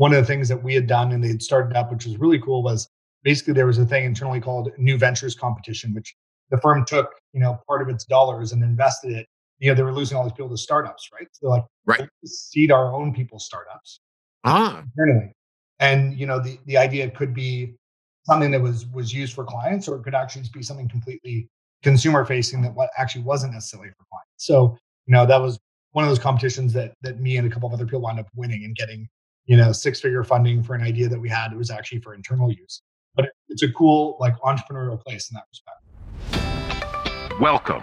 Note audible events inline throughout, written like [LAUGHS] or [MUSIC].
one of the things that we had done and they had started up, which was really cool, was basically there was a thing internally called New Ventures Competition, which the firm took, you know, part of its dollars and invested it. You know, they were losing all these people to startups, right? So they're like, right, seed our own people's startups. Ah. Internally. And you know, the, the idea could be something that was was used for clients, or it could actually be something completely consumer facing that what actually wasn't necessarily for clients. So, you know, that was one of those competitions that that me and a couple of other people wound up winning and getting, you know, six figure funding for an idea that we had. It was actually for internal use. But it's a cool, like entrepreneurial place in that respect. Welcome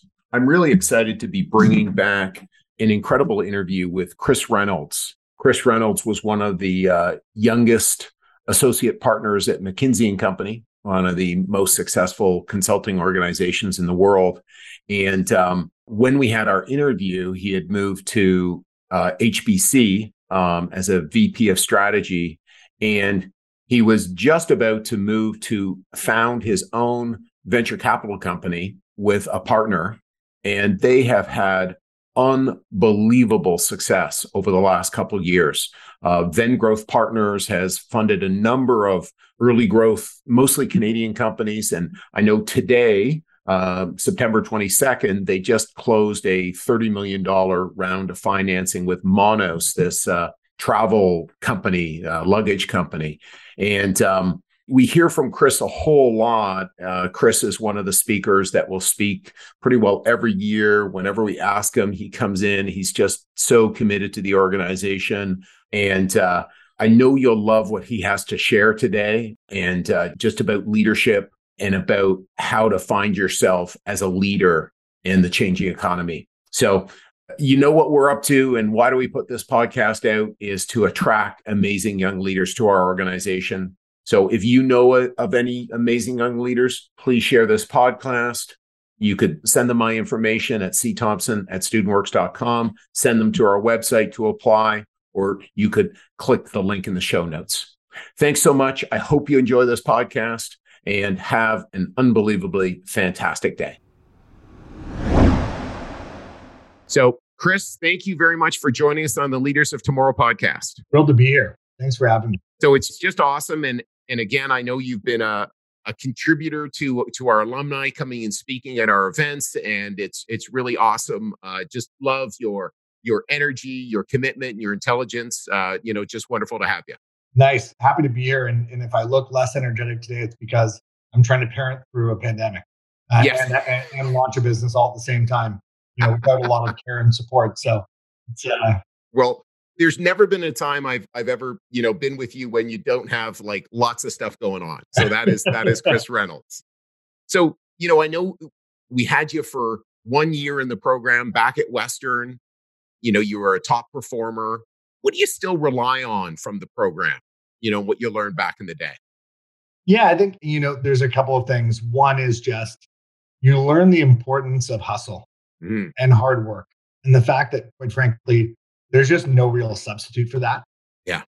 I'm really excited to be bringing back an incredible interview with Chris Reynolds. Chris Reynolds was one of the uh, youngest associate partners at McKinsey and Company, one of the most successful consulting organizations in the world. And um, when we had our interview, he had moved to uh, HBC um, as a VP of strategy. And he was just about to move to found his own venture capital company with a partner and they have had unbelievable success over the last couple of years. Uh, Venn Growth Partners has funded a number of early growth, mostly Canadian companies. And I know today, uh, September 22nd, they just closed a $30 million round of financing with Monos, this uh, travel company, uh, luggage company. And um, we hear from Chris a whole lot. Uh, Chris is one of the speakers that will speak pretty well every year. Whenever we ask him, he comes in. He's just so committed to the organization. And uh, I know you'll love what he has to share today and uh, just about leadership and about how to find yourself as a leader in the changing economy. So, you know what we're up to and why do we put this podcast out is to attract amazing young leaders to our organization so if you know of any amazing young leaders, please share this podcast. You could send them my information at cthompson at studentworks.com, send them to our website to apply, or you could click the link in the show notes. Thanks so much. I hope you enjoy this podcast and have an unbelievably fantastic day. So, Chris, thank you very much for joining us on the Leaders of Tomorrow podcast. Thrilled to be here. Thanks for having me. So it's just awesome. And and again, I know you've been a, a contributor to to our alumni coming and speaking at our events, and it's it's really awesome. Uh, just love your your energy, your commitment, your intelligence. Uh, you know, just wonderful to have you. Nice, happy to be here. And, and if I look less energetic today, it's because I'm trying to parent through a pandemic uh, yes. and, and, and, launch a business all at the same time. You know, without a lot of care and support. So, it's, uh, well, there's never been a time I've I've ever you know been with you when you don't have like lots of stuff going on. So that is that is Chris [LAUGHS] Reynolds. So you know I know we had you for one year in the program back at Western. You know you were a top performer. What do you still rely on from the program? You know what you learned back in the day. Yeah, I think you know there's a couple of things. One is just you learn the importance of hustle mm. and hard work, and the fact that quite frankly there's just no real substitute for that. Yeah.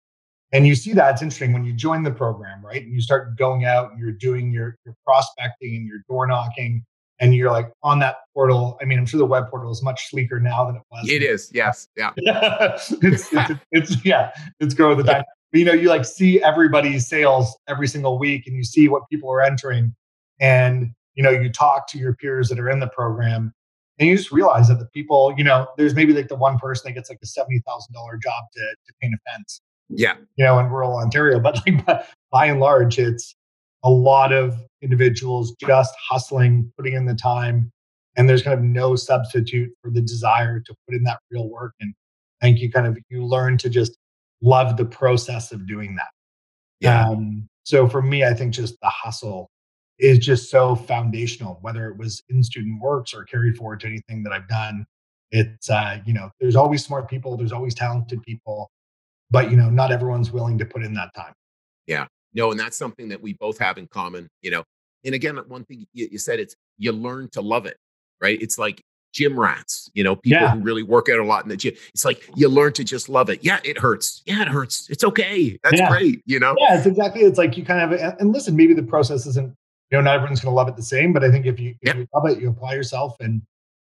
And you see that it's interesting when you join the program, right? And you start going out and you're doing your, your prospecting and your door knocking and you're like on that portal. I mean, I'm sure the web portal is much sleeker now than it was. It is, yes. Yeah. [LAUGHS] it's, it's, it's, yeah, it's growing the time. But, you know, you like see everybody's sales every single week and you see what people are entering. And, you know, you talk to your peers that are in the program and you just realize that the people, you know, there's maybe like the one person that gets like a seventy thousand dollar job to to paint a fence. Yeah. You know, in rural Ontario. But like by and large, it's a lot of individuals just hustling, putting in the time, and there's kind of no substitute for the desire to put in that real work. And I think you kind of you learn to just love the process of doing that. Yeah. Um, so for me, I think just the hustle is just so foundational, whether it was in student works or carried forward to anything that I've done. It's, uh, you know, there's always smart people, there's always talented people, but, you know, not everyone's willing to put in that time. Yeah. No, and that's something that we both have in common, you know. And again, one thing you, you said it's you learn to love it, right? It's like gym rats, you know, people yeah. who really work out a lot in the gym. It's like you learn to just love it. Yeah, it hurts. Yeah, it hurts. It's okay. That's yeah. great. You know? Yeah, it's exactly. It's like you kind of, and listen, maybe the process isn't, you know, not everyone's going to love it the same, but I think if you, if you love it, you apply yourself and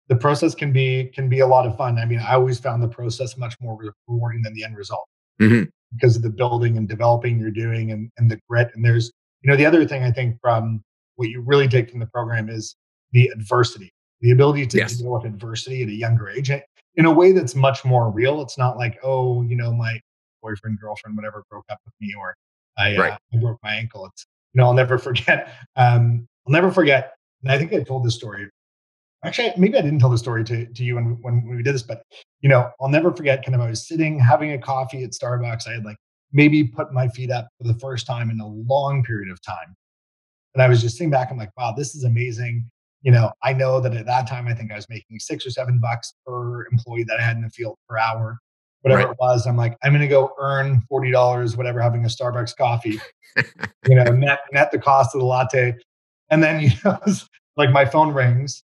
the process can be, can be a lot of fun. I mean, I always found the process much more rewarding than the end result mm-hmm. because of the building and developing you're doing and, and the grit. And there's, you know, the other thing I think from what you really take from the program is the adversity the ability to yes. deal with adversity at a younger age in a way that's much more real. It's not like, oh, you know, my boyfriend, girlfriend, whatever broke up with me or I, right. uh, I broke my ankle. It's, you know, I'll never forget. Um, I'll never forget. And I think I told this story. Actually, maybe I didn't tell the story to, to you when, when we did this, but, you know, I'll never forget kind of I was sitting having a coffee at Starbucks. I had like maybe put my feet up for the first time in a long period of time. And I was just sitting back. I'm like, wow, this is amazing you know, I know that at that time, I think I was making six or seven bucks per employee that I had in the field per hour, whatever right. it was. I'm like, I'm going to go earn $40, whatever, having a Starbucks coffee, you know, [LAUGHS] net, net the cost of the latte. And then, [LAUGHS] you know, like my phone rings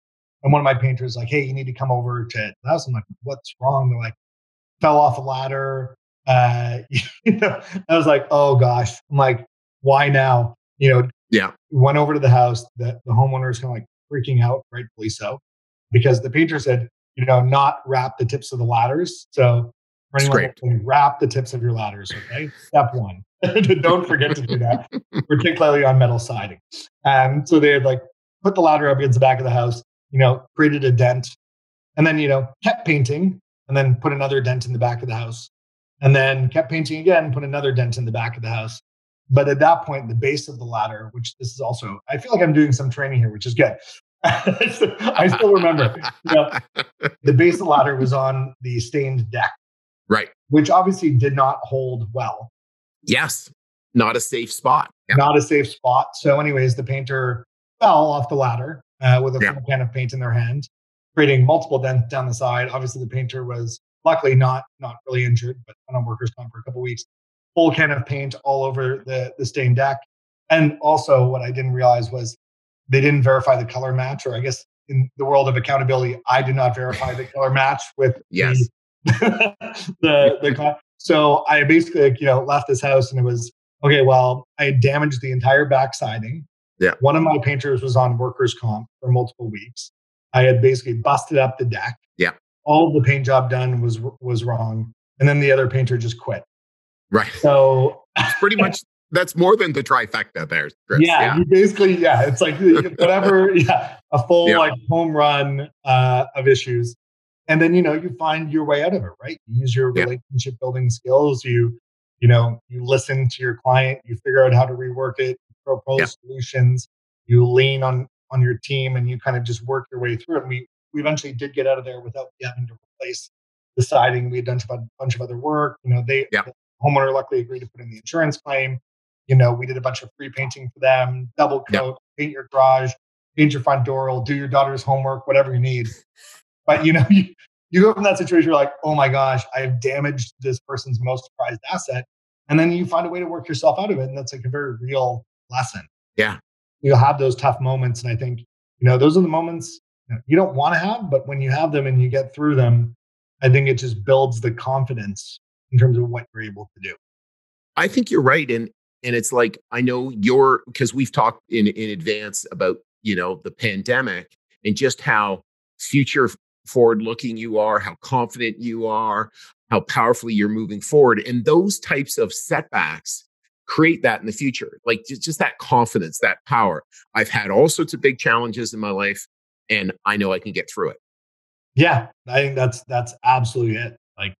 and one of my painters like, Hey, you need to come over to the house. I'm like, what's wrong? They're like, fell off a ladder. Uh, [LAUGHS] you know, I was like, oh gosh. I'm like, why now? You know, yeah. Went over to the house. The, the homeowner is kind of like, freaking out, rightfully so, because the painter said, you know, not wrap the tips of the ladders. So for anyone wrap the tips of your ladders. Okay, step one. [LAUGHS] Don't forget to do that, [LAUGHS] particularly on metal siding. And so they had like put the ladder up against the back of the house, you know, created a dent, and then you know kept painting, and then put another dent in the back of the house, and then kept painting again, put another dent in the back of the house, but at that point, the base of the ladder, which this is also, I feel like I'm doing some training here, which is good. [LAUGHS] I still remember, you know, the base of the ladder was on the stained deck, right? Which obviously did not hold well. Yes, not a safe spot. Yeah. Not a safe spot. So, anyways, the painter fell off the ladder uh, with a yeah. full can of paint in their hand, creating multiple dents down the side. Obviously, the painter was luckily not not really injured, but on workers' comp for a couple weeks full can of paint all over the, the stained deck. And also, what I didn't realize was they didn't verify the color match, or I guess in the world of accountability, I did not verify the color match with yes. the, the, the so I basically you know left this house and it was okay. Well, I had damaged the entire back siding. Yeah. One of my painters was on workers' comp for multiple weeks. I had basically busted up the deck. Yeah. All the paint job done was was wrong, and then the other painter just quit. Right. So [LAUGHS] it's pretty much that's more than the trifecta there. Chris. Yeah, yeah. basically, yeah, it's like [LAUGHS] whatever, yeah, a full yeah. like home run uh, of issues. And then you know you find your way out of it, right? You use your yeah. relationship building skills. You you know you listen to your client. You figure out how to rework it. propose solutions. You lean on on your team, and you kind of just work your way through it. And we we eventually did get out of there without having to replace the siding. We had done a bunch of other work. You know, they yeah homeowner luckily agreed to put in the insurance claim. You know, we did a bunch of free painting for them, double coat, paint your garage, paint your front door, do your daughter's homework, whatever you need. But you know, [LAUGHS] you, you go from that situation, you're like, oh my gosh, I've damaged this person's most prized asset. And then you find a way to work yourself out of it. And that's like a very real lesson. Yeah. You'll have those tough moments. And I think, you know, those are the moments you, know, you don't want to have, but when you have them and you get through them, I think it just builds the confidence in terms of what you're able to do. I think you're right. And and it's like I know you're because we've talked in in advance about, you know, the pandemic and just how future forward looking you are, how confident you are, how powerfully you're moving forward. And those types of setbacks create that in the future. Like just, just that confidence, that power. I've had all sorts of big challenges in my life and I know I can get through it. Yeah, I think that's that's absolutely it Like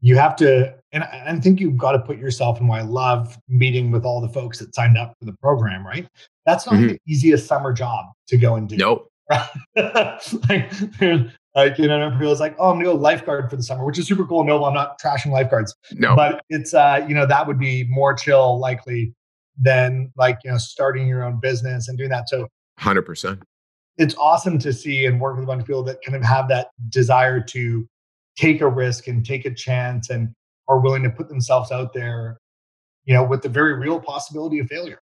you have to and i think you've got to put yourself in why i love meeting with all the folks that signed up for the program right that's not mm-hmm. the easiest summer job to go and do nope [LAUGHS] like, like you know people is like oh i'm gonna go lifeguard for the summer which is super cool no i'm not trashing lifeguards no but it's uh you know that would be more chill likely than like you know starting your own business and doing that so 100% it's awesome to see and work with a bunch of people that kind of have that desire to take a risk and take a chance and are willing to put themselves out there you know, with the very real possibility of failure,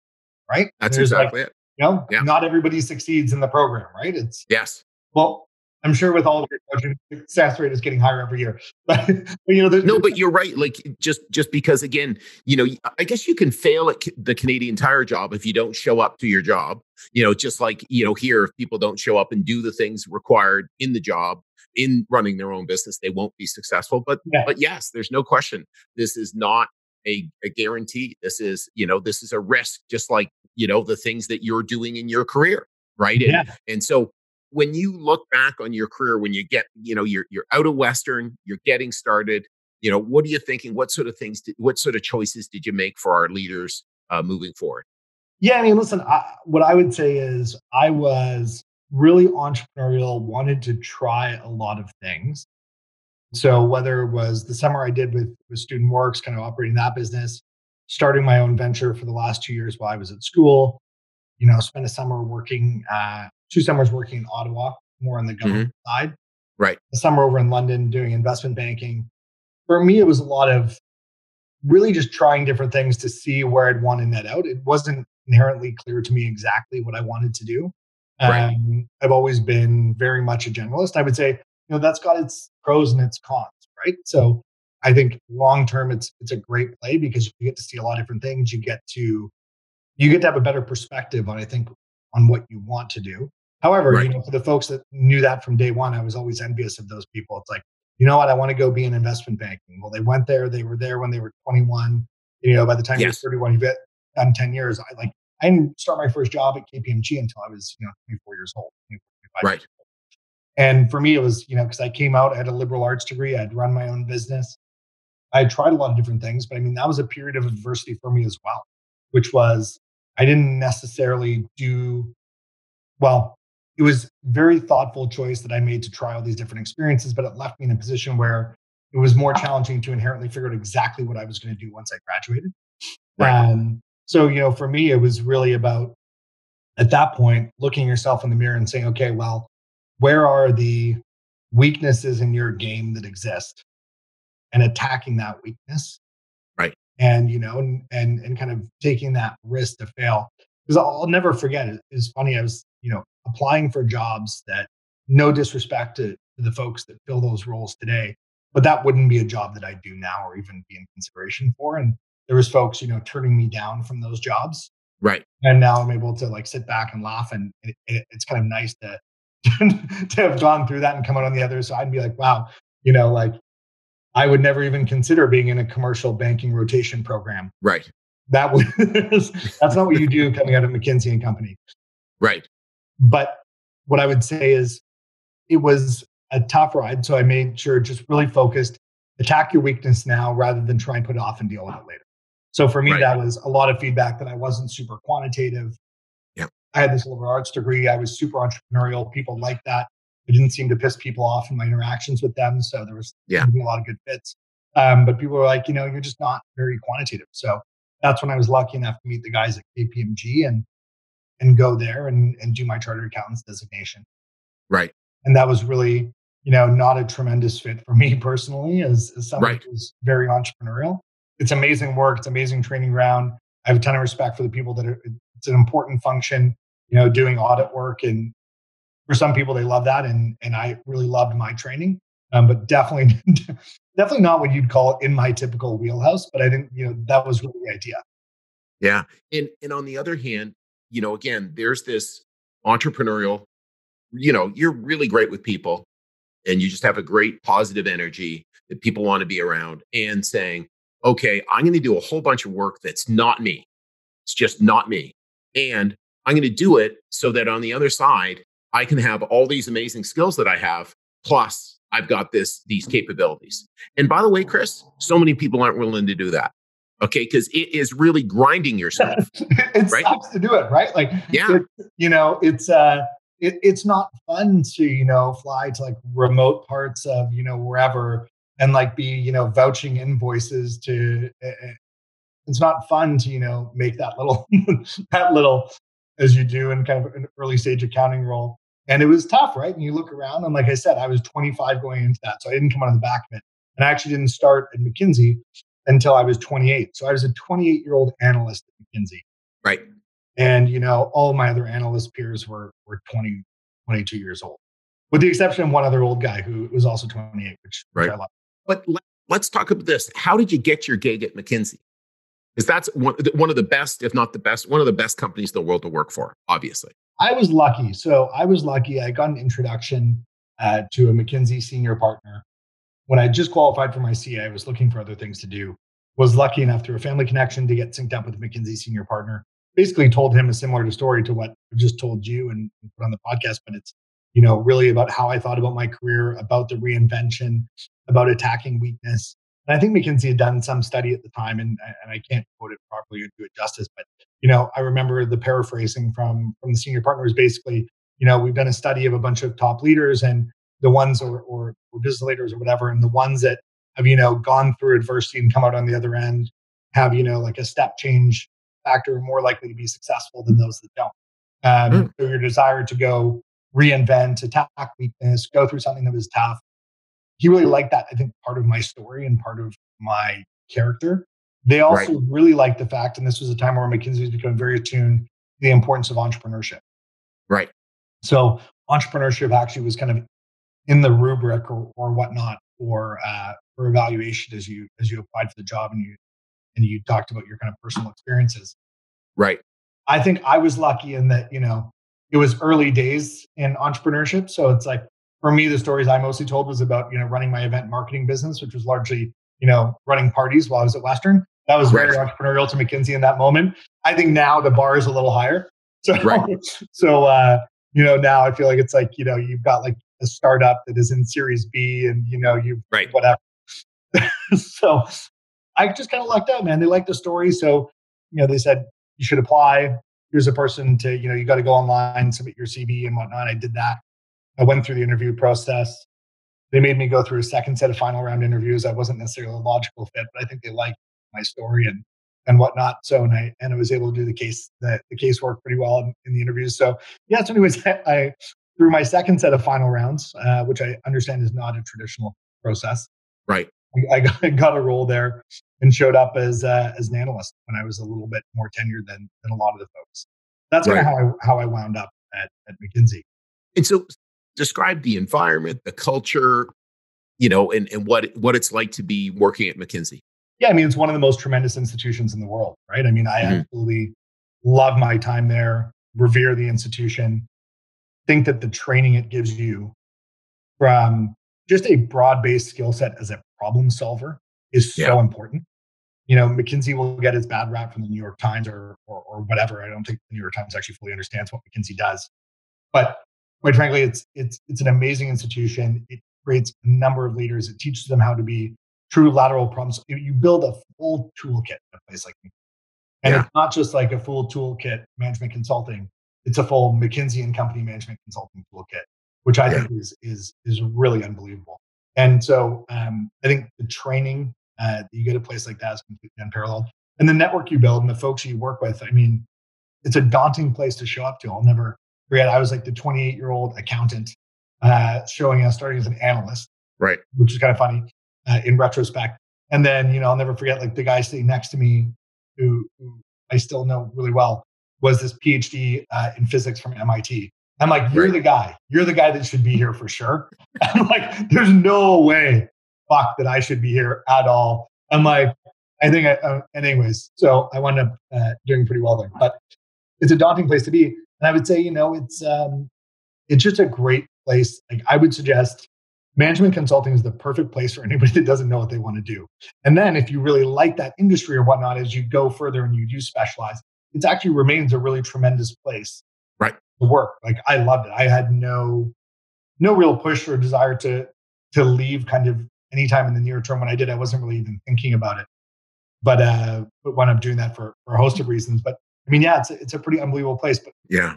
right? That's There's exactly like, it. You know, yeah. not everybody succeeds in the program, right? It's yes. Well, I'm sure with all of your coaching, success rate is getting higher every year. [LAUGHS] But, you know, there's, no, but you're right. Like just just because again, you know, I guess you can fail at the Canadian Tire job if you don't show up to your job. You know, just like you know here, if people don't show up and do the things required in the job in running their own business, they won't be successful. But yeah. but yes, there's no question. This is not a, a guarantee. This is you know this is a risk, just like you know the things that you're doing in your career, right? Yeah. And, and so when you look back on your career when you get you know you're you're out of western you're getting started you know what are you thinking? What sort of things did, what sort of choices did you make for our leaders uh, moving forward? Yeah i mean listen I, what i would say is i was really entrepreneurial wanted to try a lot of things. So whether it was the summer i did with, with student works kind of operating that business starting my own venture for the last two years while i was at school you know spent a summer working uh, two summers working in Ottawa, more on the government mm-hmm. side. Right. A summer over in London doing investment banking. For me, it was a lot of really just trying different things to see where I'd want to net out. It wasn't inherently clear to me exactly what I wanted to do. Right. Um, I've always been very much a generalist. I would say, you know, that's got its pros and its cons, right? So I think long term, it's it's a great play because you get to see a lot of different things. You get to you get to have a better perspective on I think on what you want to do. However, right. you know, for the folks that knew that from day one, I was always envious of those people. It's like, you know what, I want to go be in investment banking. Well, they went there, they were there when they were 21. You know, by the time yes. you're 31, you've done 10 years. I like I didn't start my first job at KPMG until I was, you know, 24 years old. right. Years old. And for me, it was, you know, because I came out, I had a liberal arts degree, I'd run my own business. I tried a lot of different things, but I mean, that was a period of adversity for me as well, which was I didn't necessarily do well it was very thoughtful choice that I made to try all these different experiences, but it left me in a position where it was more challenging to inherently figure out exactly what I was going to do once I graduated. Right. Um, so, you know, for me, it was really about at that point looking yourself in the mirror and saying, okay, well, where are the weaknesses in your game that exist and attacking that weakness right and you know and and, and kind of taking that risk to fail because I'll, never forget it. It's funny i was you know applying for jobs that no disrespect to, the folks that fill those roles today but that wouldn't be a job that I'd do now or even be in consideration for and there was folks you know turning me down from those jobs. Right. And now i'm able to like sit back and laugh and it, it, it's kind of nice to [LAUGHS] to have gone through that and come out on the other side and be like wow you know like i would never even consider being in a commercial banking rotation program. Right. That was [LAUGHS] that's not what you do coming out of mckinsey and company. Right but what I would say is it was a tough ride. So I made sure just really focused, attack your weakness now rather than try and put it off and deal with it later. So for me, right. that was a lot of feedback that I wasn't super quantitative. Yep. I had this liberal arts degree. I was super entrepreneurial. People liked that. It didn't seem to piss people off in my interactions with them. So there was yeah. a lot of good fits. Um, but people were like, you know, you're just not very quantitative. So that's when I was lucky enough to meet the guys at KPMG and and go there and, and do my chartered accountant's designation. Right. And that was really, you know, not a tremendous fit for [LAUGHS] me personally as, as someone right. who's very entrepreneurial. It's amazing work. It's amazing training ground. I have a ton of respect for the people that are, it's an important function, you know, doing audit work. And for some people, they love that. And, and I really loved my training. Um, but definitely, [LAUGHS] definitely not what you'd call in my typical wheelhouse. But I think, you know, that was really the idea. Yeah. And, and on the other hand, you know, again, there's this entrepreneurial, you know, you're really great with people and you just have a great positive energy that people want to be around and saying, okay, I'm going to do a whole bunch of work that's not me. It's just not me. And I'm going to do it so that on the other side, I can have all these amazing skills that I have. Plus, I've got this, these capabilities. And by the way, Chris, so many people aren't willing to do that okay? Because it is really grinding [LAUGHS] yourself it right? sucks to do it right? Like yeah. it, you know it's uh it, it's not fun to you know fly to like remote parts of you know wherever and like be you know vouching invoices to uh, it's not fun to you know make that little [LAUGHS] that little as you do in kind of an early stage accounting role. And it was tough right? And you look around and like i said i was 25 going into that so i didn't come out of the back of it. And i actually didn't start at mckinsey until I was 28. So I was a 28 year old analyst at McKinsey. Right. And, you know, all my other analyst peers were, were 20, 22 years old, with the exception of one other old guy who was also 28, which, right. Which I love. But let's talk about this. How did you get your gig at McKinsey? Because that's one, one of the best, if not the best, one of the best companies in the world to work for, obviously. I was lucky. So I was lucky. I got an introduction uh, to a McKinsey senior partner. When I just qualified for my CA, I was looking for other things to do. Was lucky enough through a family connection to get synced up with McKinsey senior partner. Basically, told him a similar story to what I just told you and put on the podcast, but it's you know really about how I thought about my career, about the reinvention, about attacking weakness. And I think McKinsey had done some study at the time, and, and I can't quote it properly or do it justice, but you know, I remember the paraphrasing from from the senior partners basically, you know, we've done a study of a bunch of top leaders and the ones or, or, or business leaders or whatever, and the ones that have, you know, gone through adversity and come out on the other end have, you know, like a step change factor more likely to be successful than those that don't. Um, mm. So your desire to go reinvent, attack weakness, go through something that was tough. He really liked that. I think part of my story and part of my character. They also right. really liked the fact, and this was a time where McKinsey was becoming very attuned to the importance of entrepreneurship. Right. So entrepreneurship actually was kind of in the rubric or, or whatnot for uh, for evaluation as you as you applied for the job and you and you talked about your kind of personal experiences. Right. I think I was lucky in that you know it was early days in entrepreneurship, so it's like for me the stories I mostly told was about you know running my event marketing business, which was largely you know running parties while I was at Western. That was very entrepreneurial to McKinsey in that moment. I think now the bar is a little higher. [LAUGHS] So, right. so uh, you know, now I feel like it's like you know you've got like a startup that is in Series B, and you know you right whatever. [LAUGHS] so I just kind of lucked out, man. They liked the story, so you know they said you should apply. Here's a person to you know you got to go online, submit your CV and whatnot. I did that. I went through the interview process. They made me go through a second set of final round interviews. I wasn't necessarily a logical fit, but I think they liked my story and and whatnot. So and I and I was able to do the case the, the case work pretty well in, in the interviews. So yeah. So anyways, [LAUGHS] I through my second set of final rounds, uh, which I understand is not a traditional process. Right. I got, [LAUGHS] got a role there and showed up as uh, as an analyst when I was a little bit more tenured than than a lot of the folks. That's right. kind of how I how I wound up at at McKinsey. And so, describe the environment, the culture, you know, and and what what it's like to be working at McKinsey. Yeah, I mean, it's one of the most tremendous institutions in the world, right? I mean, I mm-hmm. absolutely love my time there, revere the institution, think that the training it gives you from just a broad based skill set as a problem solver is so yeah. important. You know, McKinsey will get its bad rap from the New York Times or, or, or whatever. I don't think the New York Times actually fully understands what McKinsey does, but quite frankly, it's it's it's an amazing institution. It creates a number of leaders. It teaches them how to be true lateral problems. You build a full toolkit in a place like me. And yeah. it's not just like a full toolkit management consulting. It's a full McKinsey and company management consulting toolkit, which I yeah. think is is is really unbelievable. And so um, I think the training uh, that you get a place like that is completely unparalleled. And the network you build and the folks you work with, I mean, it's a daunting place to show up to. I'll never forget. I was like the 28 year old accountant uh, showing up, starting as an analyst, right? Which is kind of funny uh, in retrospect. And then, you know, I'll never forget like the guy sitting next to me who, who I still know really well was this PhD uh, in physics from MIT. I'm like, you're the guy. You're the guy that should be here for sure. [LAUGHS] I'm like, there's no way, fuck, that I should be here at all. I'm like, I think, I, uh, anyways, so I wound up uh, doing pretty well there. But it's a daunting place to be. And I would say, you know, it's um, it's just a great place. Like I would suggest management consulting is the perfect place for anybody [LAUGHS] that doesn't know what they want to do. And then if you really like that industry or whatnot, as you go further and you do specialize, it actually remains a really tremendous place right. to work. Like I loved it. I had no no real push or desire to to leave kind of anytime in the near term. When I did, I wasn't really even thinking about it. But uh but when I'm doing that for, for a host of reasons. But I mean, yeah, it's a, it's a pretty unbelievable place. But yeah,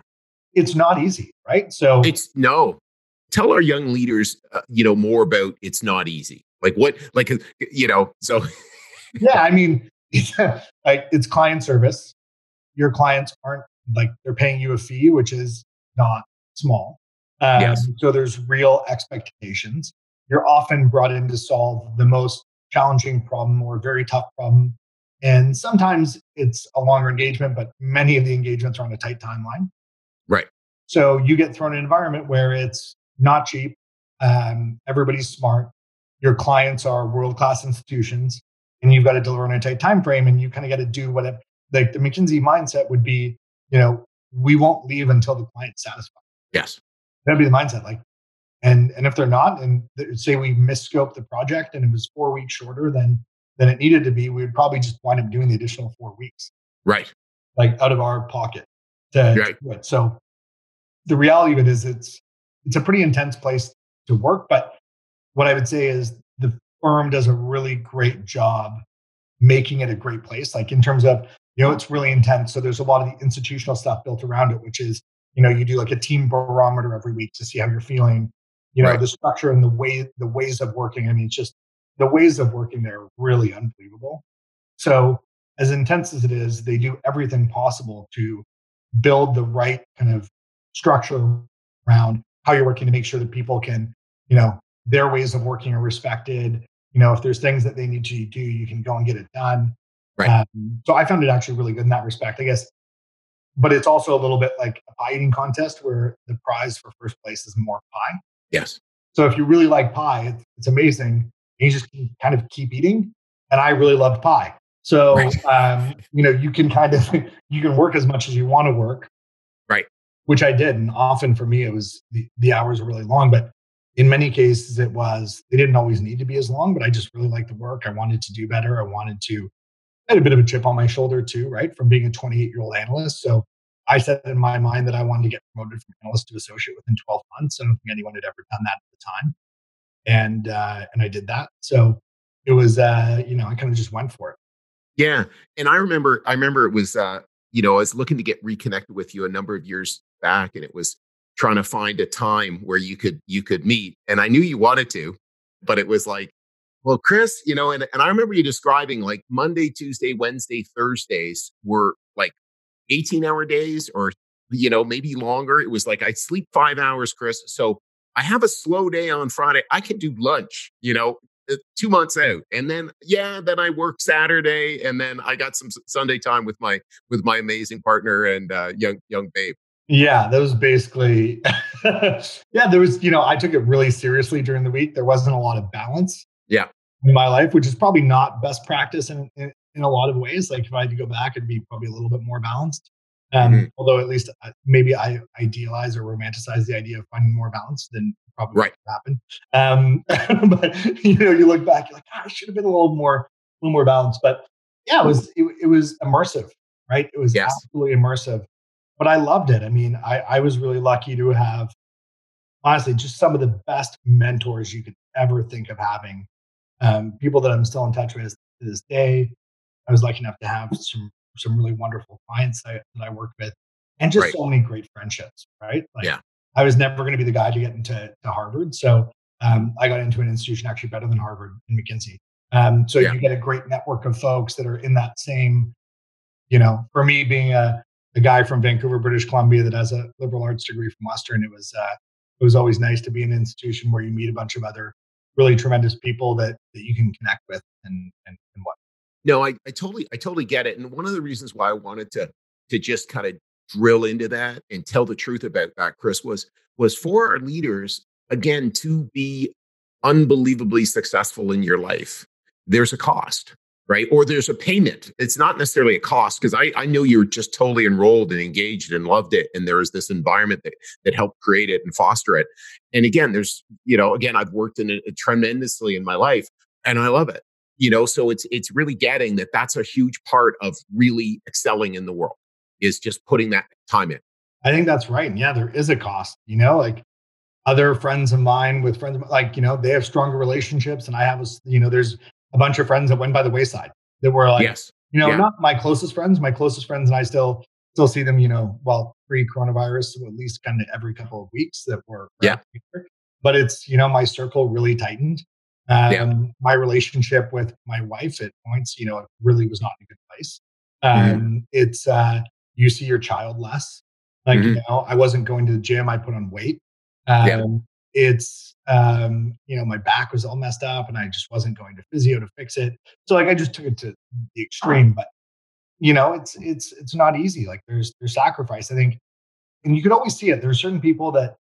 it's not easy, right? So it's no, tell our young leaders, uh, you know, more about it's not easy. Like what, like, you know, so. yeah, I mean, [LAUGHS] it's, like, it's client service. Your clients aren't like they're paying you a fee, which is not small. Um, yes. So there's real expectations. You're often brought in to solve the most challenging problem or very tough problem. And sometimes it's a longer engagement, but many of the engagements are on a tight timeline. Right. So you get thrown in an environment where it's not cheap. Um, everybody's smart. Your clients are world class institutions, and you've got to deliver on a tight time frame. And you kind of got to do what it, like the McKinsey mindset would be. You know, we won't leave until the client's satisfied. Yes. That'd be the mindset. Like, and and if they're not, and say we misscoped the project and it was four weeks shorter than than it needed to be, we would probably just wind up doing the additional four weeks. Right. Like out of our pocket to, right. to do it. So the reality of it is it's it's a pretty intense place to work. But what I would say is the firm does a really great job making it a great place. Like in terms of, you know, it's really intense. So there's a lot of the institutional stuff built around it, which is, you know, you do like a team barometer every week to see how you're feeling. You know, right. the structure and the way the ways of working. I mean, it's just the ways of working there are really unbelievable. So as intense as it is, they do everything possible to build the right kind of structure around how you're working to make sure that people can, you know, their ways of working are respected. You know, if there's things that they need to do, you can go and get it done. Right. Um, so I found it actually really good in that respect, I guess. But it's also a little bit like a pie eating contest where the prize for first place is more pie. Yes. So if you really like pie, it's, it's amazing. You just kind of keep eating. And I really loved pie. So, right. [LAUGHS] um, you know, you can kind of, [LAUGHS] you can work as much as you want to work. Right which I did. And often for me, it was the, the hours were really long, but in many cases it was, they didn't always need to be as long, but I just really liked the work. I wanted to do better. I wanted to, Had a bit of a chip on my shoulder too, right? From being a 28 year old analyst. So I said in my mind that I wanted to get promoted from analyst to associate within 12 months. I don't think anyone had ever done that at the time. And, uh, and I did that. So it was, uh, you know, I kind of just went for it. Yeah. And I remember, I remember it was, uh, you know, I was looking to get reconnected with you a number of years back and it was trying to find a time where you could you could meet and i knew you wanted to but it was like well chris you know and, and i remember you describing like monday tuesday wednesday thursdays were like 18 hour days or you know maybe longer it was like i sleep five hours chris so i have a slow day on friday i can do lunch you know uh, two months out and then yeah then i work saturday and then i got some sunday time with my with my amazing partner and uh, young young babe yeah, that was basically, [LAUGHS] yeah, there was, you know, I took it really seriously during the week. There wasn't a lot of balance. Yeah. In my life, which is probably not best practice in, in, in a lot of ways. Like if I had to go back, it'd be probably a little bit more balanced. Um, mm-hmm. Although at least uh, maybe I idealize or romanticize the idea of finding more balance than probably right. happen. Um, [LAUGHS] but you know, you look back, you're like, oh, I should have been a little more, a little more balanced. But yeah, it was it, it was immersive, right? It was yes. absolutely immersive but I loved it. I mean, I, I was really lucky to have, honestly, just some of the best mentors you could ever think of having. Um, people that I'm still in touch with to this day. I was lucky enough to have some some really wonderful clients that, that I worked with, and just right. so many great friendships. Right? Like, yeah. I was never going to be the guy to get into to Harvard, so um, I got into an institution actually better than Harvard in McKinsey. Um, so yeah. you get a great network of folks that are in that same, you know, for me being a a guy from Vancouver, British Columbia, that has a liberal arts degree from Western. It was uh, it was always nice to be in an institution where you meet a bunch of other really tremendous people that that you can connect with and and, and what. No, I, I totally I totally get it. And one of the reasons why I wanted to to just kind of drill into that and tell the truth about that, Chris, was was for our leaders again to be unbelievably successful in your life. There's a cost right? Or there's a payment. It's not necessarily a cost because I, I know you're just totally enrolled and engaged and loved it. And there is this environment that, that helped create it and foster it. And again, there's, you know, again, I've worked in it tremendously in my life and I love it, you know, so it's, it's really getting that that's a huge part of really excelling in the world is just putting that time in. I think that's right. And yeah, there is a cost, you know, like other friends of mine with friends, like, you know, they have stronger relationships and I have, a, you know, there's a bunch of friends that went by the wayside that were like, yes. you know, yeah. not my closest friends. My closest friends and I still still see them, you know, well pre-coronavirus, so at least kind of every couple of weeks that were yeah. But it's you know my circle really tightened. Um, yeah. My relationship with my wife at points, you know, it really was not in a good place. Mm-hmm. Um, mm-hmm. It's uh, you see your child less. Like mm-hmm. you know, I wasn't going to the gym. I put on weight. Um, yeah. It's um, you know, my back was all messed up and I just wasn't going to physio to fix it. So like I just took it to the extreme, but you know, it's it's it's not easy. Like there's there's sacrifice. I think and you could always see it. There are certain people that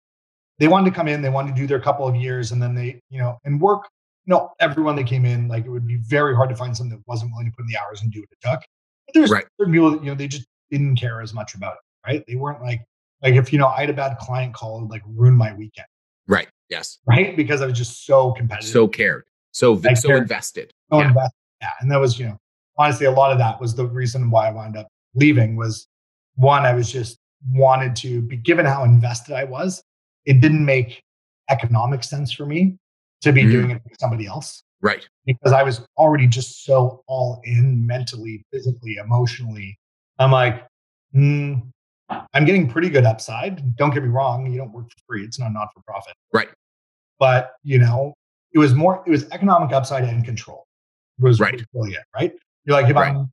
they wanted to come in, they wanted to do their couple of years and then they, you know, and work. You know, everyone that came in, like it would be very hard to find someone that wasn't willing to put in the hours and do what it took. But there's Right. certain people that, you know, they just didn't care as much about it, right? They weren't like like if you know I had a bad client call, it like ruin my weekend, Right. Yes. right? Because I was just so competitive. So cared. So I so cared. invested. so yeah. invested. Yeah. And that was, you know, honestly, a lot of that was the reason why I wound up leaving was one, I was just wanted to be given how invested I was. It didn't make economic sense for me to be Mhm. doing it for somebody else Right. because I was already just so all in mentally, physically, emotionally. I'm like, hmm, I'm getting pretty good upside. Don't get me wrong. You don't work for free. It's not not for profit. Right. But, you know, it was more, it was economic upside and control was Right. it, right? You're like, if Right. I'm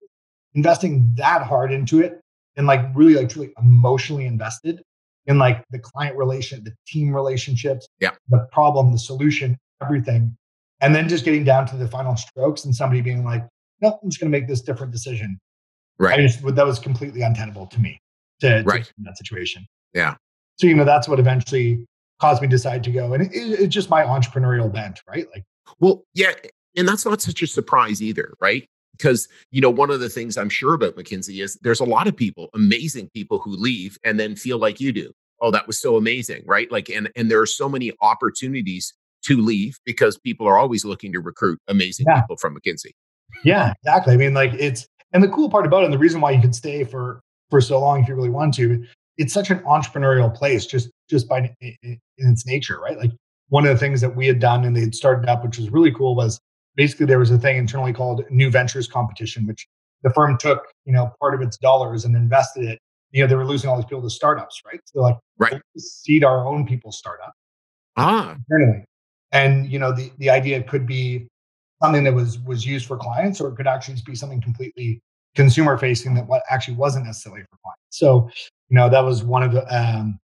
investing that hard into it and like really like truly emotionally invested in like the client relation, the team relationships, Yeah. the problem, the solution, everything. And then just getting down to the final strokes and somebody being like, no, I'm just going to make this different decision. Right. I just, that was completely untenable to me to, Right. that situation. Yeah. So, you know, that's what eventually caused me to decide to go. And it, it- it's just my entrepreneurial bent, right? Like, Well, yeah, and that's not such a surprise either, right? Because you know, one of the things I'm sure about McKinsey is there's a lot of people, amazing people who leave and then feel like you do. Oh, that was so amazing, right? Like, and and there are so many opportunities to leave because people are always looking to recruit amazing Yeah. people from McKinsey. Yeah, exactly. I mean, like it's and the cool part about it, and the reason why you can stay for for so long if you really want to, it's such an entrepreneurial place just just by in, in its nature, right? Like one of the things that we had done and they had started up, which was really cool, was basically there was a thing internally called New Ventures Competition, which the firm took you know part of its dollars and invested it. You know, they were losing all these people to startups, right? So like, Right. seed our own people startup Ah, internally. And you know, the the idea could be something that was was used for clients, or it could actually be something completely consumer facing that what actually wasn't necessarily for clients. So, you know, that was one of the um,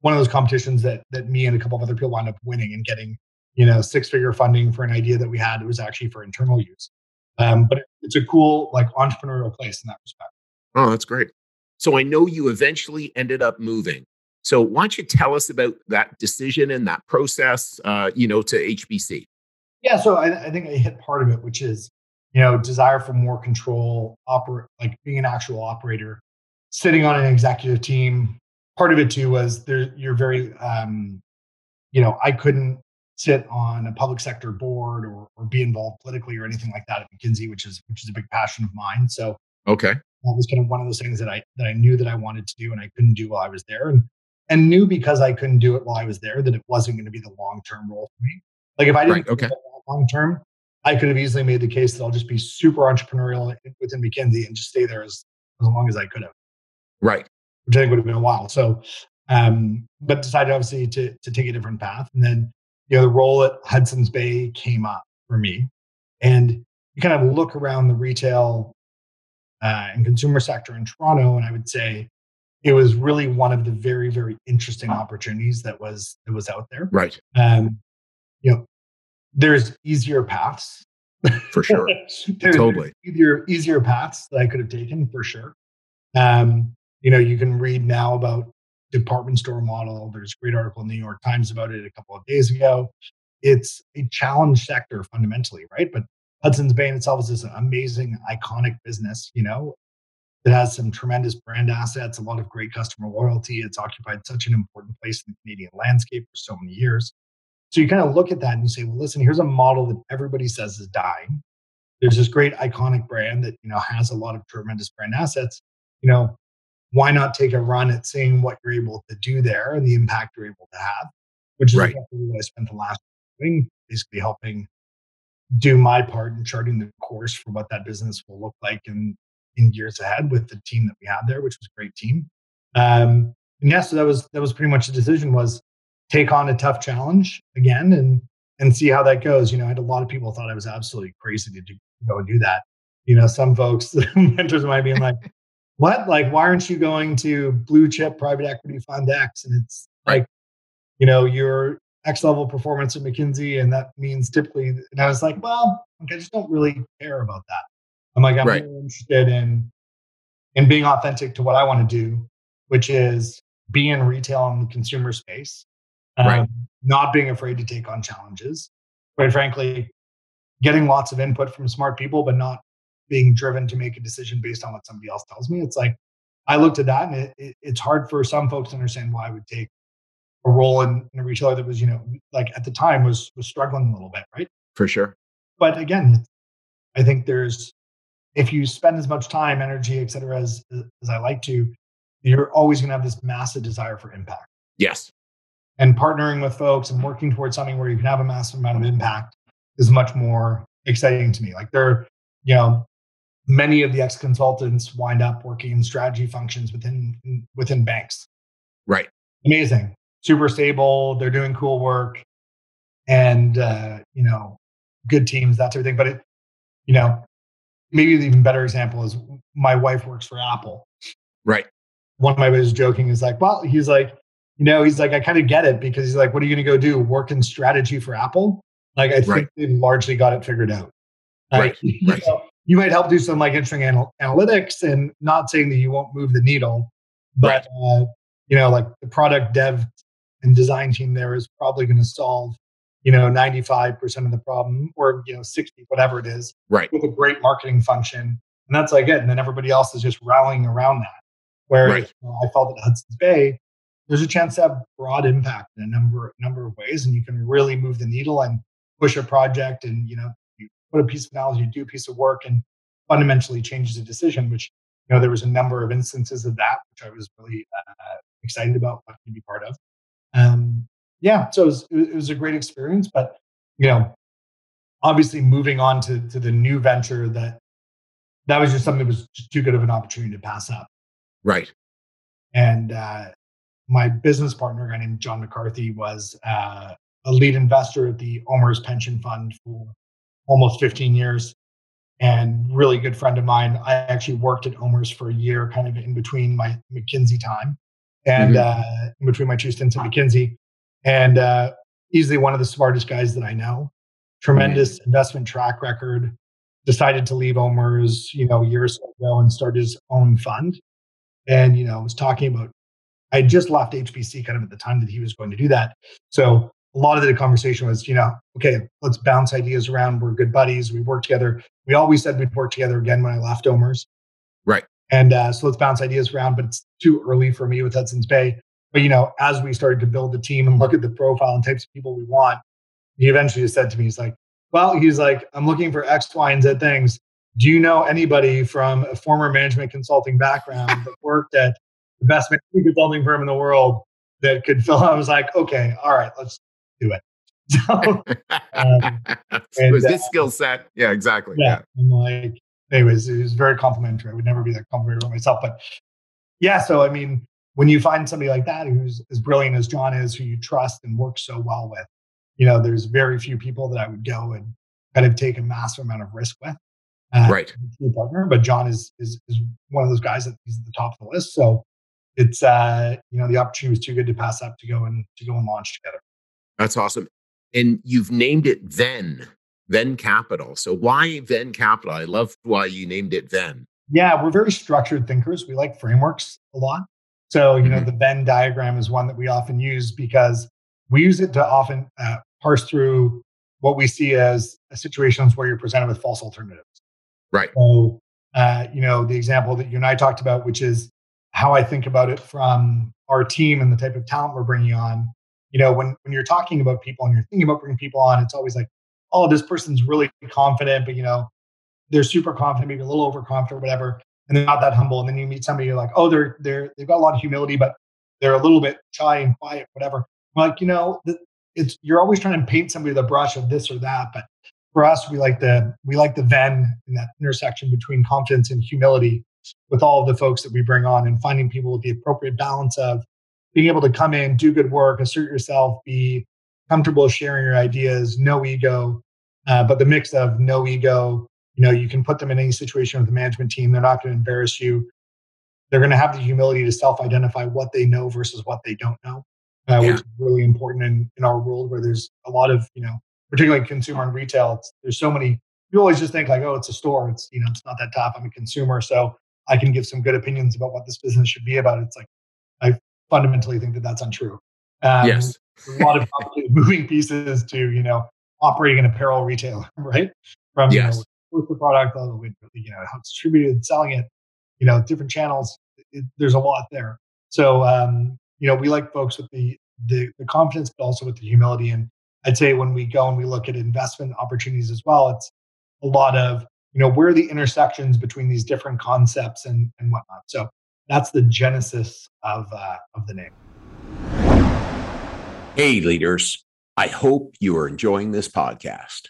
one of those competitions that that me and a couple of other people wound up winning and getting, you know, six figure funding for an idea that we had. It was actually for internal use. Um, but it's a cool like entrepreneurial place in that respect. oh, that's great. So I know you eventually ended up moving. So why don't you tell us about that decision and that process, uh, you know, to HBC? Yeah, so I, I think I hit part of it, which is you know desire for more control, operate like being an actual operator, sitting on an executive team. Part of it too was there. You're very, um, you know, I couldn't sit on a public sector board or, or be involved politically or anything like that at McKinsey, which is which is a big passion of mine. So Okay. that was kind of one of those things that I that I knew that I wanted to do and I couldn't do while I was there, and and knew because I couldn't do it while I was there that it wasn't going to be the long term role for me. Like if I didn't Right, okay. long term, I could have easily made the case that I'll just be super entrepreneurial within McKinsey and just stay there as as long as I could have, Right. which I think would have been a while. So, um, but decided obviously to to take a different path, and then you know the role at Hudson's Bay came up for me, and you kind of look around the retail uh, and consumer sector in Toronto, and I would say it was really one of the very very interesting opportunities that was that was out there. Right. Um, you know, there's easier paths For sure. [LAUGHS] there's Totally. easier easier paths that I could have taken for sure. Um, you know, you can read now about department store model. There's a great article in the New York Times about it a couple of days ago. It's a challenge sector fundamentally, right? But Hudson's Bay in itself is this amazing, iconic business, you know, that has some tremendous brand assets, a lot of great customer loyalty. It's occupied such an important place in the Canadian landscape for so many years. So you kind of look at that and you say, well, listen, here's a model that everybody says is dying. There's this great iconic brand that you know has a lot of tremendous brand assets. You know, why not take a run at seeing what you're able to do there and the impact you're able to have, which is Right. exactly what I spent the last doing, basically helping do my part in charting the course for what that business will look like in in years ahead with the team that we had there, which was a great team. Um, and yeah, so that was that was pretty much the decision was take on a tough challenge again and and see how that goes. You know, I had a lot of people thought I was absolutely crazy to do, go and do that. You know, some folks, [LAUGHS] mentors might be like, "What? Like, why aren't you going to blue chip private equity fund X?" And it's like, you know, you're X level performance at McKinsey, and that means typically. And I was like, well, I just don't really care about that. I'm like, I'm right. really interested in in being authentic to what I want to do, which is be in retail and the consumer space, um, right. not being afraid to take on challenges. Quite frankly, getting lots of input from smart people, but not being driven to make a decision based on what somebody else tells me. It's like I looked at that, and it, it, it's hard for some folks to understand why I would take a role in, in, a retailer that was, you know, like at the time was was struggling a little bit, right? For sure. But again, I think there's if you spend as much time, energy, et cetera, as as I like to, you're always going to have this massive desire for impact. Yes. And partnering with folks and working towards something where you can have a massive amount of impact is much more exciting to me. Like there, you know, many of the ex consultants wind up working in strategy functions within within banks. Right. Amazing super stable. They're doing cool work, and uh, you know, good teams, that sort of thing. But it, you know, maybe the even better example is my wife works for Apple. Right. One of my buddies joking is like, well, he's like, you know, he's like, I kind of get it because he's like, what are you going to go do? Work in strategy for Apple? Like, I think right. they've largely got it figured out. Like, right. [LAUGHS] You. Know, you might help do some like interesting anal- analytics and not saying that you won't move the needle, but right. uh, you know, like the product dev and design team there is probably going to solve you know 95% of the problem or you know 60 whatever it is right with a great marketing function and that's like it and then everybody else is just rallying around that whereas right. you know, i felt at hudson's bay there's a chance to have broad impact in a number number of ways and you can really move the needle and push a project and you know you put a piece of knowledge you do a piece of work and fundamentally changes a decision which you know there was a number of instances of that which i was really uh, excited about to be part of um, yeah, so it was, it was a great experience. But you know, obviously moving on to to the new venture that that was just something that was just too good of an opportunity to pass up. Right. And uh, my business partner, a guy named John McCarthy, was uh, a lead investor at the OMERS Pension Fund for almost 15 years and really good friend of mine. I actually worked at OMERS for a year, kind of in between my McKinsey time and mm-hmm. uh, in between my two stints at McKinsey, and uh, easily one of the smartest guys that I know. Tremendous mm-hmm. investment track record. Decided to leave OMERS, you know, years ago and start his own fund. And you know, was talking about. I had just left HBC kind of at the time that he was going to do that. So a lot of the conversation was, you know, okay, let's bounce ideas around. We're good buddies. We work together. We always said we'd work together again when I left OMERS. Right. And uh, so let's bounce ideas around, but it's too early for me with Hudson's Bay. But you know, as we started to build the team and look at the profile and types of people we want, he eventually just said to me, he's like, well, he's like, I'm looking for X, Y, and Z things. Do you know anybody from a former management consulting background that worked at the best consulting firm in the world that could fill? I was like, okay, all right, let's do it. [LAUGHS] So, um, [LAUGHS] and, was this uh, skill set? Yeah, exactly. Yeah, yeah. I'm like, anyways, it was very complimentary. I would never be that complimentary myself, but yeah. So I mean, when you find somebody like that who's as brilliant as John is, who you trust and work so well with, you know, there's very few people that I would go and kind of take a massive amount of risk with. Uh, right. Partner, but John is is is one of those guys that he's at the top of the list. So it's uh, you know, the opportunity was too good to pass up to go and to go and launch together. That's awesome. And you've named it Venn Venn Capital. So why Venn Capital? I love why you named it Venn. Yeah, we're very structured thinkers. We like frameworks a lot. So, you know, mm-hmm. the Venn diagram is one that we often use because we use it to often uh, parse through what we see as situations where you're presented with false alternatives. Right. So, uh, you know, the example that you and I talked about, which is how I think about it from our team and the type of talent we're bringing on. You know, when when you're talking about people and you're thinking about bringing people on, it's always like, oh, this person's really confident, but you know, they're super confident, maybe a little overconfident whatever, and they're not that humble. And then you meet somebody, you're like, oh, they're they're they've got a lot of humility, but they're a little bit shy and quiet, whatever. Like, you know, it's you're always trying to paint somebody with a brush of this or that, but for us, we like the we like the Venn in that intersection between confidence and humility with all of the folks that we bring on and finding people with the appropriate balance of being able to come in, do good work, assert yourself, be comfortable sharing your ideas, no ego, uh, but the mix of no ego. You know, you can put them in any situation with the management team. They're not going to embarrass you. They're going to have the humility to self-identify what they know versus what they don't know. uh, yeah. which is really important in, in our world where there's a lot of, you know, particularly consumer and retail, there's so many, you always just think like, oh, it's a store. It's, you know, it's not that tough. I'm a consumer. So I can give some good opinions about what this business should be about. It's like, I fundamentally think that that's untrue. Um, yes. a lot of [LAUGHS] moving pieces to, you know, operating an apparel retailer, [LAUGHS] right? From, yes. you know, the product, all the way, you know, how it's distributed, selling it, you know, different channels. It, there's a lot there. So, um, you know, we like folks with the, the, the confidence, but also with the humility. And I'd say when we go and we look at investment opportunities as well, it's a lot of, you know, where are the intersections between these different concepts and, and whatnot. So that's the genesis of, uh, of the name. Hey, leaders. I hope you are enjoying this podcast.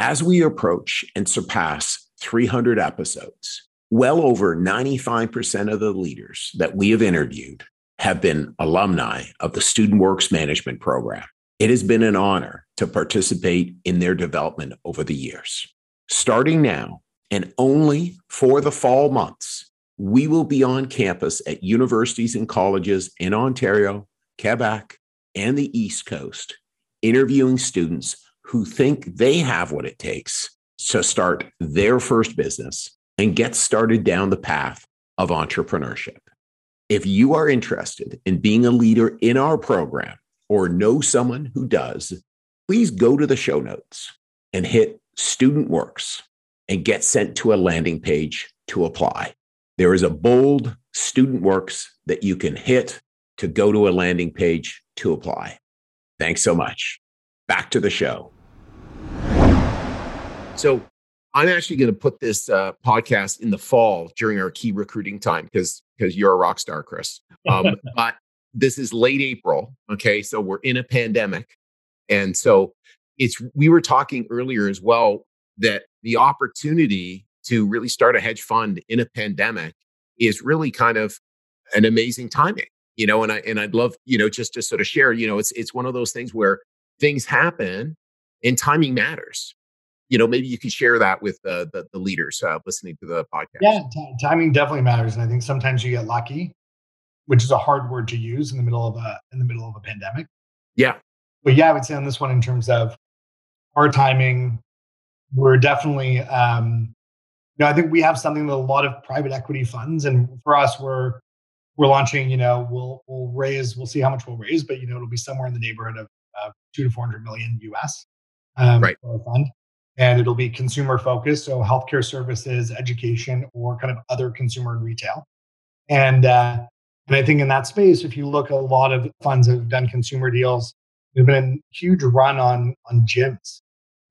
As we approach and surpass 300 episodes, well over 95% of the leaders that we have interviewed have been alumni of the Student Works Management Program. It has been an honor to participate in their development over the years. Starting now and only for the fall months, we will be on campus at universities and colleges in Ontario, Quebec, and the East Coast, interviewing students who think they have what it takes to start their first business and get started down the path of entrepreneurship. If you are interested in being a leader in our program or know someone who does, please go to the show notes and hit Student Works and get sent to a landing page to apply. There is a bold Student Works that you can hit to go to a landing page to apply. Thanks so much. Back to the show. So, I'm actually going to put this uh, podcast in the fall during our key recruiting time because because you're a rock star, Chris. Um, [LAUGHS] but this is late April. Okay, so we're in a pandemic, and so it's we were talking earlier as well that the opportunity to really start a hedge fund in a pandemic is really kind of an amazing timing you know and i and i'd love you know just to sort of share you know it's it's one of those things where things happen and timing matters. You know maybe you could share that with the the, the leaders uh, listening to the podcast. Yeah t- timing definitely matters and i think sometimes you get lucky which is a hard word to use in the middle of a in the middle of a pandemic. Yeah. But yeah i would say on this one in terms of our timing we're definitely um you know i think we have something that a lot of private equity funds and for us we're we're launching you know we'll we'll raise we'll see how much we'll raise but you know it'll be somewhere in the neighborhood of uh, two to 400 million us um, right. for our fund. And it'll be consumer focused so healthcare services education or kind of other consumer and retail. And uh, and i think in that space if you look a lot of funds have done consumer deals. There's been a huge run on on gyms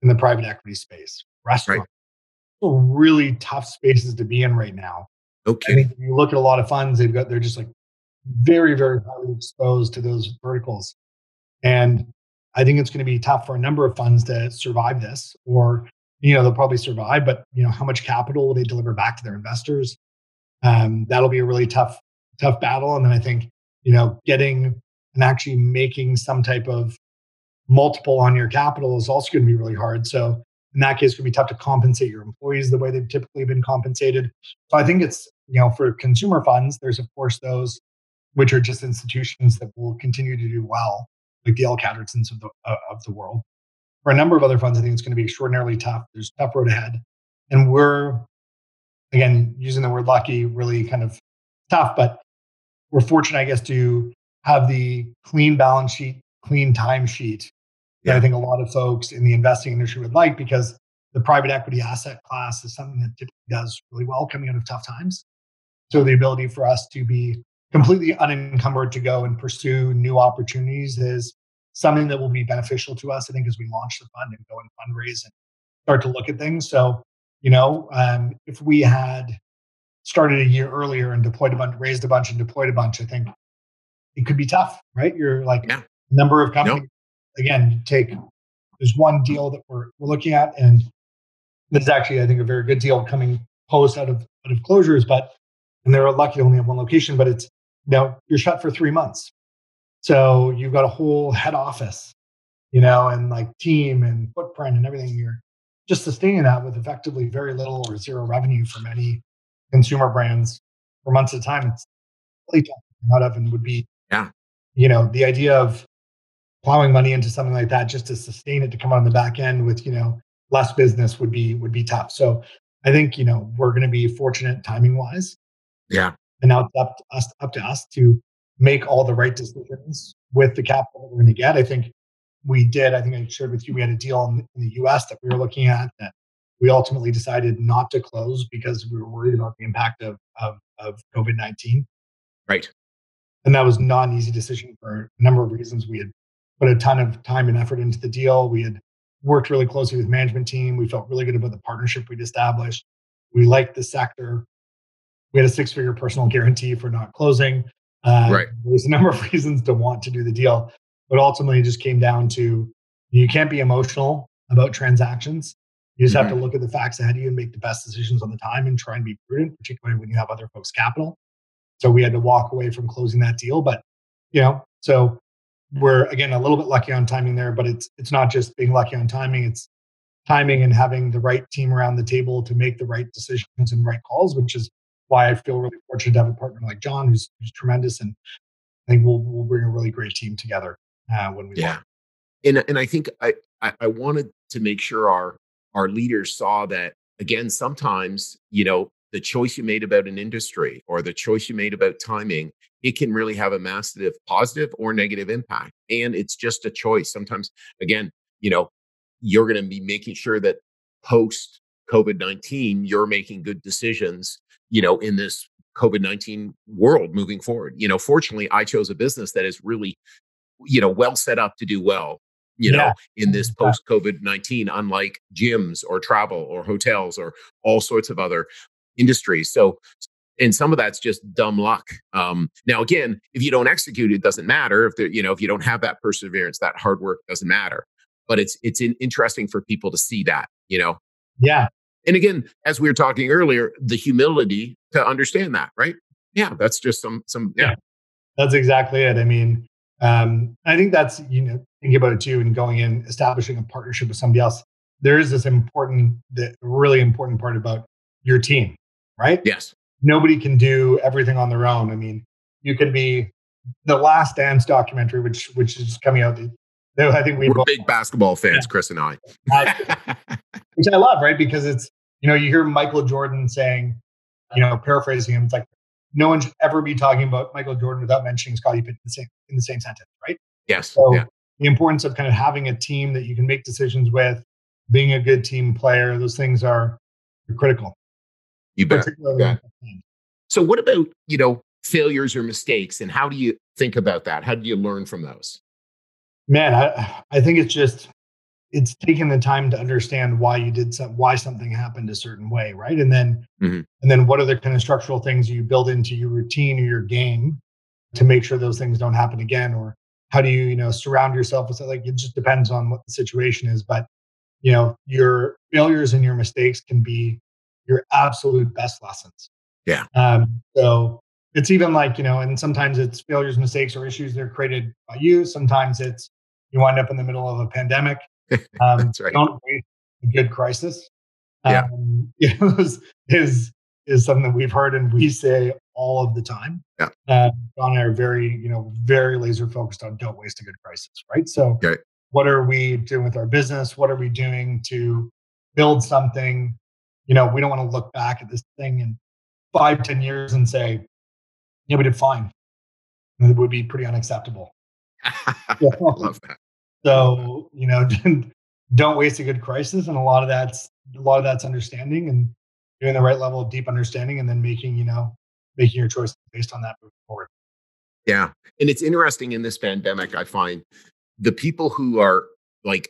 in the private equity space restaurants right. really tough spaces to be in right now okay if you look at a lot of funds they've got they're just like very very highly exposed to those verticals and I think it's going to be tough for a number of funds to survive this, or you know they'll probably survive, but you know how much capital will they deliver back to their investors? Um, that'll be a really tough tough battle. And then I think you know getting and actually making some type of multiple on your capital is also going to be really hard. So in that case, it could be tough to compensate your employees the way they've typically been compensated. So I think it's you know for consumer funds, there's of course those which are just institutions that will continue to do well like the L Cattertons of the uh, of the world. For a number of other funds, I think it's going to be extraordinarily tough. There's tough road ahead, and we're again using the word lucky, really kind of tough, but we're fortunate, I guess, to have the clean balance sheet, clean time that I think a lot of folks in the investing industry would like because the private equity asset class is something that typically does really well coming out of tough times. So the ability for us to be completely unencumbered to go and pursue new opportunities is something that will be beneficial to us, I think, as we launch the fund and go and fundraise and start to look at things. So, you know, um, if we had started a year earlier and deployed a bunch, raised a bunch and deployed a bunch, I think it could be tough, right? You're like yeah. number of companies. Again, you take there's one deal that we're we're looking at, and this is actually, I think, a very good deal coming post out of out of closures, but and they're lucky to only have one location, but it's know, you're shut for three months. So you've got a whole head office, you know, and like team and footprint and everything. You're just sustaining that with effectively very little or zero revenue for many consumer brands for months at a time. It's really tough out of and would be yeah. you know, the idea of plowing money into something like that just to sustain it to come on the back end with, you know, less business would be would be tough. So I think, you know, we're going to be fortunate timing wise. Yeah. And now it's up to us up to us to make all the right decisions with the capital that we're going to get. I think we did. I think I shared with you we had a deal in, in the US that we were looking at that we ultimately decided not to close because we were worried about the impact of of, of COVID nineteen. Right. And that was not an easy decision for a number of reasons. We had put a ton of time and effort into the deal. We had worked really closely with management team. We felt really good about the partnership we'd established. We liked the sector. We had a six figure personal guarantee for not closing. Uh, right. There's a number of [LAUGHS] reasons to want to do the deal, but ultimately it just came down to you can't be emotional about transactions. You just mm-hmm. have to look at the facts ahead of you and make the best decisions on the time and try and be prudent, particularly when you have other folks' capital. So we had to walk away from closing that deal. But, you know, so we're again a little bit lucky on timing there, but it's it's not just being lucky on timing, it's timing and having the right team around the table to make the right decisions and right calls, which is why I feel really fortunate to have a partner like John, who's, who's tremendous, and I think we'll we'll bring a really great team together uh, when we yeah. And and I think I, I I wanted to make sure our our leaders saw that again. Sometimes you know the choice you made about an industry or the choice you made about timing it can really have a massive positive or negative impact and it's just a choice sometimes again you know you're going to be making sure that post covid-19 you're making good decisions you know, in this COVID 19 world moving forward. You know, fortunately, I chose a business that is really, you know, well set up to do well, you yeah. know, in this post COVID 19, unlike gyms or travel or hotels or all sorts of other industries. So, and some of that's just dumb luck. Um, now, again, if you don't execute, it doesn't matter. If there, you know, if you don't have that perseverance, that hard work doesn't matter. But it's it's in, interesting for people to see that, you know. Yeah, and again, as we were talking earlier, the humility to understand that, right? Yeah, that's just some some yeah. yeah that's exactly it. I mean, um, I think that's you know thinking about it too, and going in establishing a partnership with somebody else. There is this important, the really important part about your team, right? Yes. Nobody can do everything on their own. I mean, you can be the Last Dance documentary, which which is coming out. Though I think we we're big basketball fans, yeah. Chris and I. [LAUGHS] which I love, right? Because it's you know, you hear Michael Jordan saying, you know, paraphrasing him, it's like no one should ever be talking about Michael Jordan without mentioning Scottie Pippen in the same, in the same sentence, right? Yes. So yeah. the importance of kind of having a team that you can make decisions with, being a good team player, those things are critical. You bet. Yeah. So what about, you know, failures or mistakes and how do you think about that? How do you learn from those? Man, I, I think it's just it's taking the time to understand why you did some why something happened a certain way right and then mm-hmm. and then what are the kind of structural things you build into your routine or your game to make sure those things don't happen again or how do you you know surround yourself with like it just depends on what the situation is but you know your failures and your mistakes can be your absolute best lessons yeah um so it's even like you know and sometimes it's failures mistakes or issues that are created by you sometimes it's you wind up in the middle of a pandemic [LAUGHS] Um, That's right. Don't waste a good crisis. Yeah. Um, [LAUGHS] you know, is, is is something that we've heard and we say all of the time. Yeah. Uh, John and I are very, you know, very laser focused on don't waste a good crisis, right? So, okay. what are we doing with our business? What are we doing to build something? You know, we don't want to look back at this thing in five, ten years and say, yeah, we did fine. It would be pretty unacceptable. [LAUGHS] I love that. [LAUGHS] So you know, [LAUGHS] don't waste a good crisis, and a lot of that's a lot of that's understanding and doing the right level of deep understanding, and then making you know making your choice based on that moving forward. Yeah, and it's interesting in this pandemic. I find the people who are like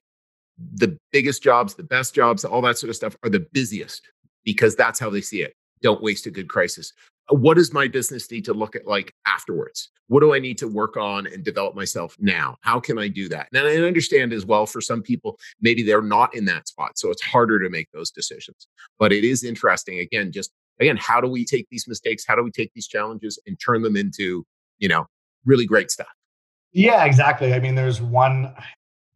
the biggest jobs, the best jobs, all that sort of stuff are the busiest because that's how they see it. Don't waste a good crisis uh, what does my business need to look at like afterwards? What do I need to work on and develop myself now? How can I do that? And I understand as well for some people, maybe they're not in that spot. So it's harder to make those decisions. But it is interesting. Again, just again, how do we take these mistakes? How do we take these challenges and turn them into, you know, really great stuff? Yeah, exactly. I mean, there's one,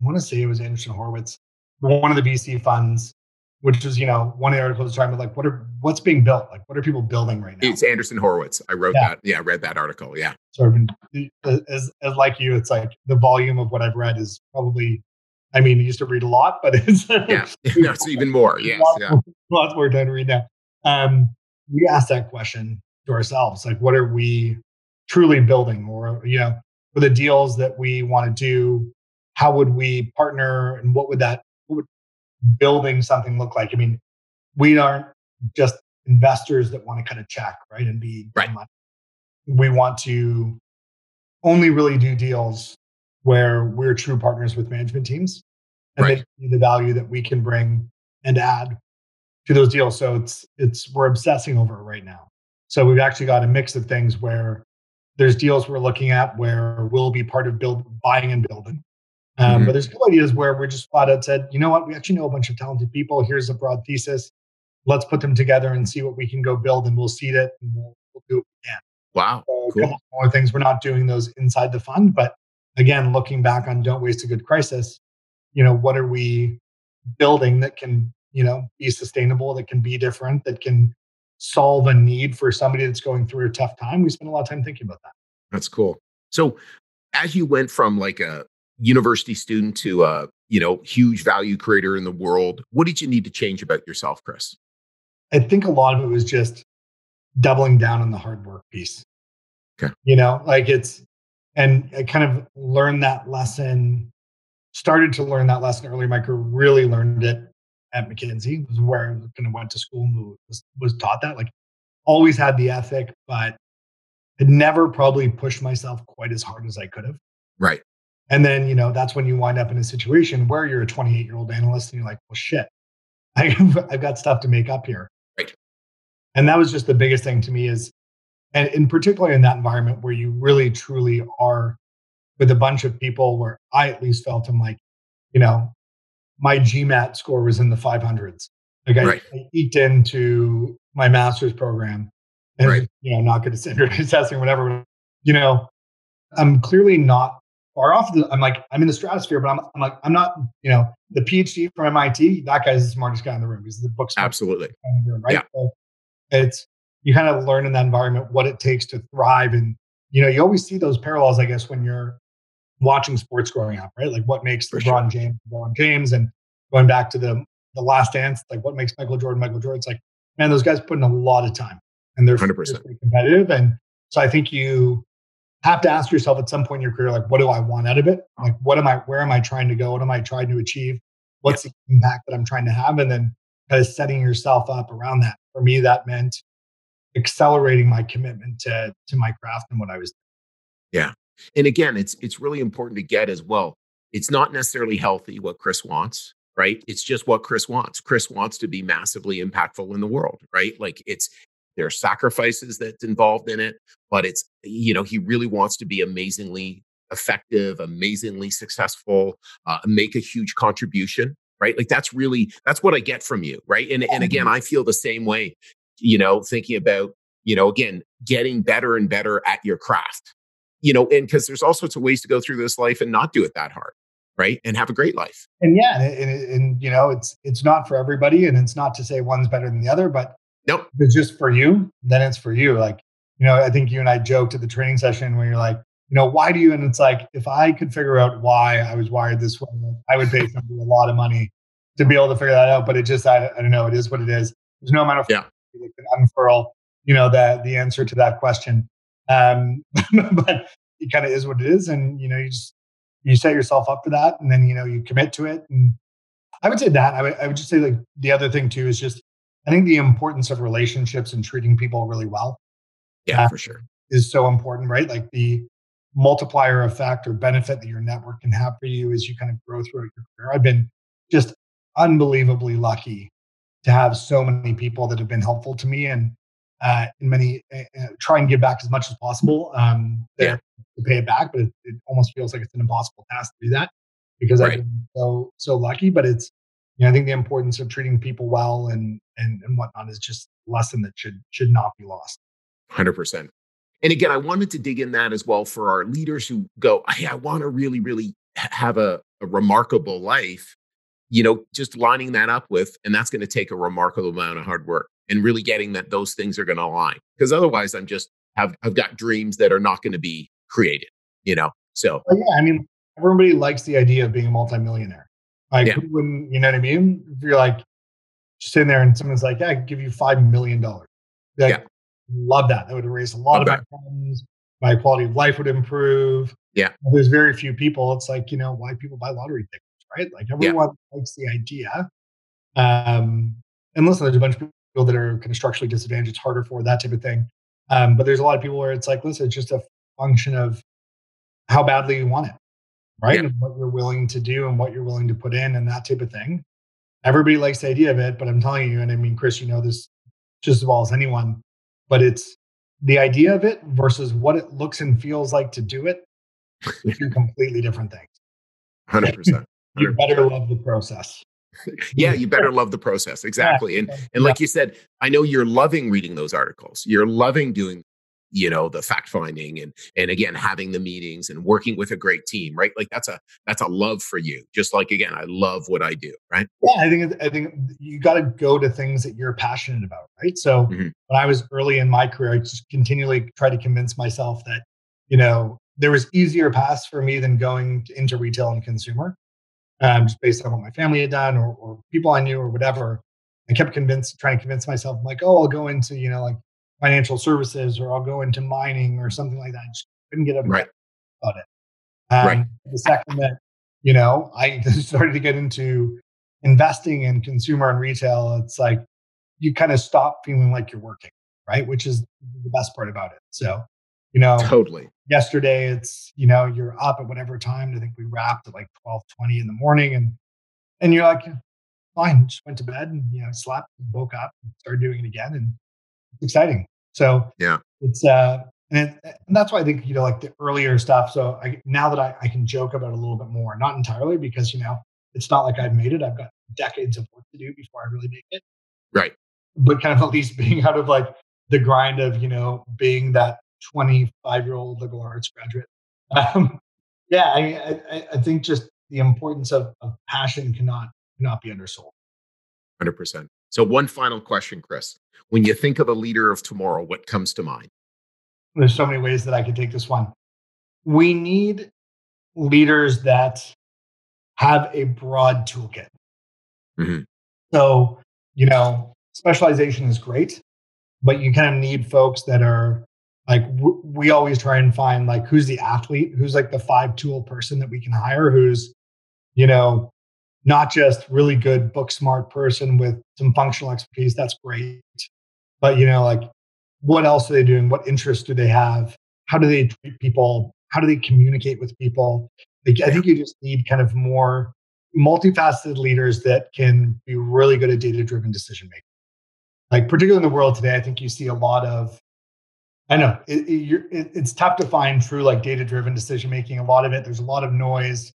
I want to say it was Andreessen Horowitz, one of the VC funds which is you know one of the articles talking about like what are what's being built, like what are people building right now? It's Andreessen Horowitz. I wrote yeah. that. Yeah, I read that article. Yeah. So I've been as as like you, it's like the volume of what I've read is probably. I mean, I used to read a lot, but it's [LAUGHS] yeah, [LAUGHS] it's even more. Yes, lots yeah, lots more time to read now. Um, we asked that question to ourselves, like, what are we truly building, or you know, for the deals that we want to do, how would we partner, and what would that what would building something look like? I mean, we aren't just investors that want to cut a check, right, and be right. Money. We want to only really do deals where we're true partners with management teams and right. they see the value that we can bring and add to those deals. So it's it's we're obsessing over it right now. So we've actually got a mix of things where there's deals we're looking at where we'll be part of build buying and building. Um, mm-hmm. But there's two ideas where we're just flat out said, you know what, we actually know a bunch of talented people. Here's a broad thesis. Let's put them together and see what we can go build, and we'll seed it and we'll, we'll do we can. Wow, so cool. A couple more things. We're not doing those inside the fund, but again, looking back on "Don't Waste a Good Crisis," you know, what are we building that can, you know, be sustainable, that can be different, that can solve a need for somebody that's going through a tough time? We spend a lot of time thinking about that. That's cool. So, as you went from like a university student to a you know huge value creator in the world what did you need to change about yourself chris? I think a lot of it was just doubling down on the hard work piece. Okay. You know like it's and i kind of learned that lesson started to learn that lesson early in my career really learned it at mckinsey was where i kind of went to school and was, was taught that like always had the ethic but had never probably pushed myself quite as hard as i could have. Right and then, you know, that's when you wind up in a situation where you're a 28 year old analyst and you're like, well, shit, [LAUGHS] I've, I've got stuff to make up here. Right. And that was just the biggest thing to me is, and in particular in that environment where you really truly are with a bunch of people where I at least felt I'm like, you know, my GMAT score was in the 500s. Like I, right. I eked into my master's program and, right. you know, not good at standardized [LAUGHS] testing, whatever. You know, I'm clearly not far off. I'm like, I'm in the stratosphere, but I'm, I'm like, I'm not, you know, the PhD from MIT, that guy's the smartest guy in the room. He's the book Absolutely. Room, right. Yeah. So it's, you kind of learn in that environment what it takes to thrive. And, you know, you always see those parallels, I guess, when you're watching sports growing up, right? Like what makes For LeBron sure. James, LeBron James, and going back to the, the last dance, like what makes Michael Jordan, Michael Jordan. It's like, man, those guys put in a lot of time and they're 100% competitive. And so I think you, have to ask yourself at some point in your career, like, what do I want out of it? Like, what am I, where am I trying to go? What am I trying to achieve? What's yeah. the impact that I'm trying to have? And then kind of setting yourself up around that. For me, that meant accelerating my commitment to, to my craft and what I was doing. Yeah. And again, it's, it's really important to get as well. It's not necessarily healthy what Chris wants, right? It's just what Chris wants. Chris wants to be massively impactful in the world, right? Like it's there are sacrifices that's involved in it, but it's, you know, he really wants to be amazingly effective, amazingly successful, uh, make a huge contribution, right? Like that's really, that's what I get from you, right? And, and again, I feel the same way, you know, thinking about, you know, again, getting better and better at your craft, you know, and because there's all sorts of ways to go through this life and not do it that hard right and have a great life and yeah and, and, and, you know it's it's not for everybody and it's not to say one's better than the other but Nope. If it's just for you, then it's for you. Like, you know, I think you and I joked at the training session where you're like, you know, why do you? And it's like, if I could figure out why I was wired this way, I would pay somebody a lot of money to be able to figure that out. But it just, I, I don't know, it is what it is. There's no amount of yeah. [LAUGHS] that can unfurl, you know, the, the answer to that question. Um, [LAUGHS] but it kind of is what it is. And, you know, you just, you set yourself up for that and then, you know, you commit to it. And I would say that. I would, I would just say like the other thing too is just I think the importance of relationships and treating people really well. Yeah, uh, for sure. Is so important, right? Like the multiplier effect or benefit that your network can have for you as you kind of grow throughout your career. I've been just unbelievably lucky to have so many people that have been helpful to me and uh, in many uh, try and give back as much as possible um, yeah. to pay it back, but it, it, almost feels like it's an impossible task to do that because right. I've been so so lucky. But it's you know, I think the importance of treating people well and and and whatnot is just a lesson that should should not be lost. Hundred percent. And again, I wanted to dig in that as well for our leaders who go, "Hey, I want to really, really have a, a remarkable life." you know, just lining that up with, and that's going to take a remarkable amount of hard work and really getting that those things are going to align. Because otherwise, I'm just have I've got dreams that are not going to be created. You know, so well, yeah, I mean, everybody likes the idea of being a multimillionaire. Like, yeah. when you know what I mean? If you're like sitting there and someone's like, "Yeah, I give you five million dollars," like, yeah, love that. That would raise a lot of my funds. My quality of life would improve. Yeah, there's very few people. It's like you know why people buy lottery tickets, right? Like everyone yeah. likes the idea. Um, and listen, there's a bunch of people that are kind of structurally disadvantaged. It's harder for that type of thing. Um, but there's a lot of people where it's like, listen, it's just a function of how badly you want it, right? Yeah. And what you're willing to do and what you're willing to put in and that type of thing. Everybody likes the idea of it, but I'm telling you, and I mean, Chris, you know this just as well as anyone, but it's the idea of it versus what it looks and feels like to do it. two completely different things. 100%. [LAUGHS] you better love the process. yeah, you better love the process. [LAUGHS] Exactly. And and like you said, I know you're loving reading those articles. You're loving doing you know the fact finding and and again having the meetings and working with a great team right like that's a that's a love for you just like again i love what i do right yeah i think i think you got to go to things that you're passionate about right so mm-hmm. when i was early in my career i just continually tried to convince myself that you know there was easier paths for me than going into retail and consumer um, just based on what my family had done or, or people I knew or whatever. I kept convinced, trying to convince myself, I'm like, oh, I'll go into, you know, like financial services or I'll go into mining or something like that. I just couldn't get a right. about it. Um, right. The second that, you know, I [LAUGHS] started to get into investing in consumer and retail, it's like you kind of stop feeling like you're working, right? Which is the best part about it. So, you know, totally yesterday it's you know you're up at whatever time i think we wrapped at like 12 20 in the morning and and you're like fine just went to bed and you know slept woke up and started doing it again and exciting so yeah it's uh and, it, and that's why i think you know like the earlier stuff so I, now that I, I can joke about it a little bit more not entirely because you know it's not like i've made it i've got decades of work to do before i really make it right but kind of at least [LAUGHS] being out of like the grind of you know being that 25 year old liberal arts graduate. [LAUGHS] Um, yeah, I, I, I, think just the importance of, of passion cannot cannot be undersold. 100%. So, one final question, Chris. When you think of a leader of tomorrow, what comes to mind? There's so many ways that I could take this one. We need leaders that have a broad toolkit. Mm-hmm. So, you know, specialization is great, but you kind of need folks that are like w- we always try and find like who's the athlete who's like the five tool person that we can hire who's you know not just really good book smart person with some functional expertise that's great. But you know like what else are they doing what interests do they have? How do they treat people? How do they communicate with people? Like, i think you just need kind of more multifaceted leaders that can be really good at data driven decision making like particularly in the world today i think you see a lot of I know it, it, it, it's tough to find true like data driven decision making. A lot of it, there's a lot of noise.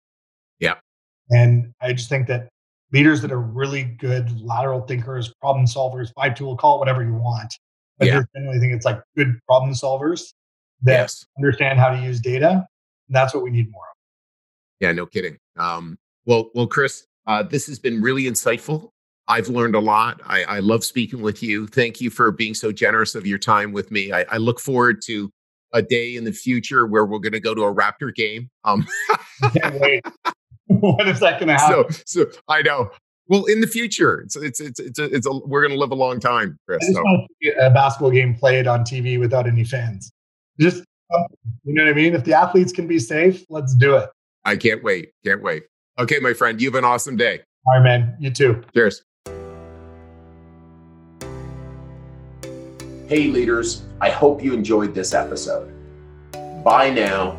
And I just think that leaders that are really good lateral thinkers, problem solvers, five tool, call it whatever you want. But yeah. I generally think it's like good problem solvers that yes. understand how to use data. That's what we need more of. Yeah, no kidding. Um, well, well, Chris, uh, this has been really insightful. I've learned a lot. I, I, love speaking with you. Thank you for being so generous of your time with me. I, I look forward to a day in the future where we're going to go to a Raptor game. Um, [LAUGHS] Can't wait. [LAUGHS] when is that going to happen? So, so I know. Well, in the future, it's it's it's it's, a, it's a, we're going to live a long time, Chris. I just so. want to see a basketball game played on TV without any fans. Just um, you know what I mean. If the athletes can be safe, let's do it. I can't wait. Can't wait. Okay, my friend, you have an awesome day. All right, man. You too. Cheers. Hey, leaders, I hope you enjoyed this episode. Bye now,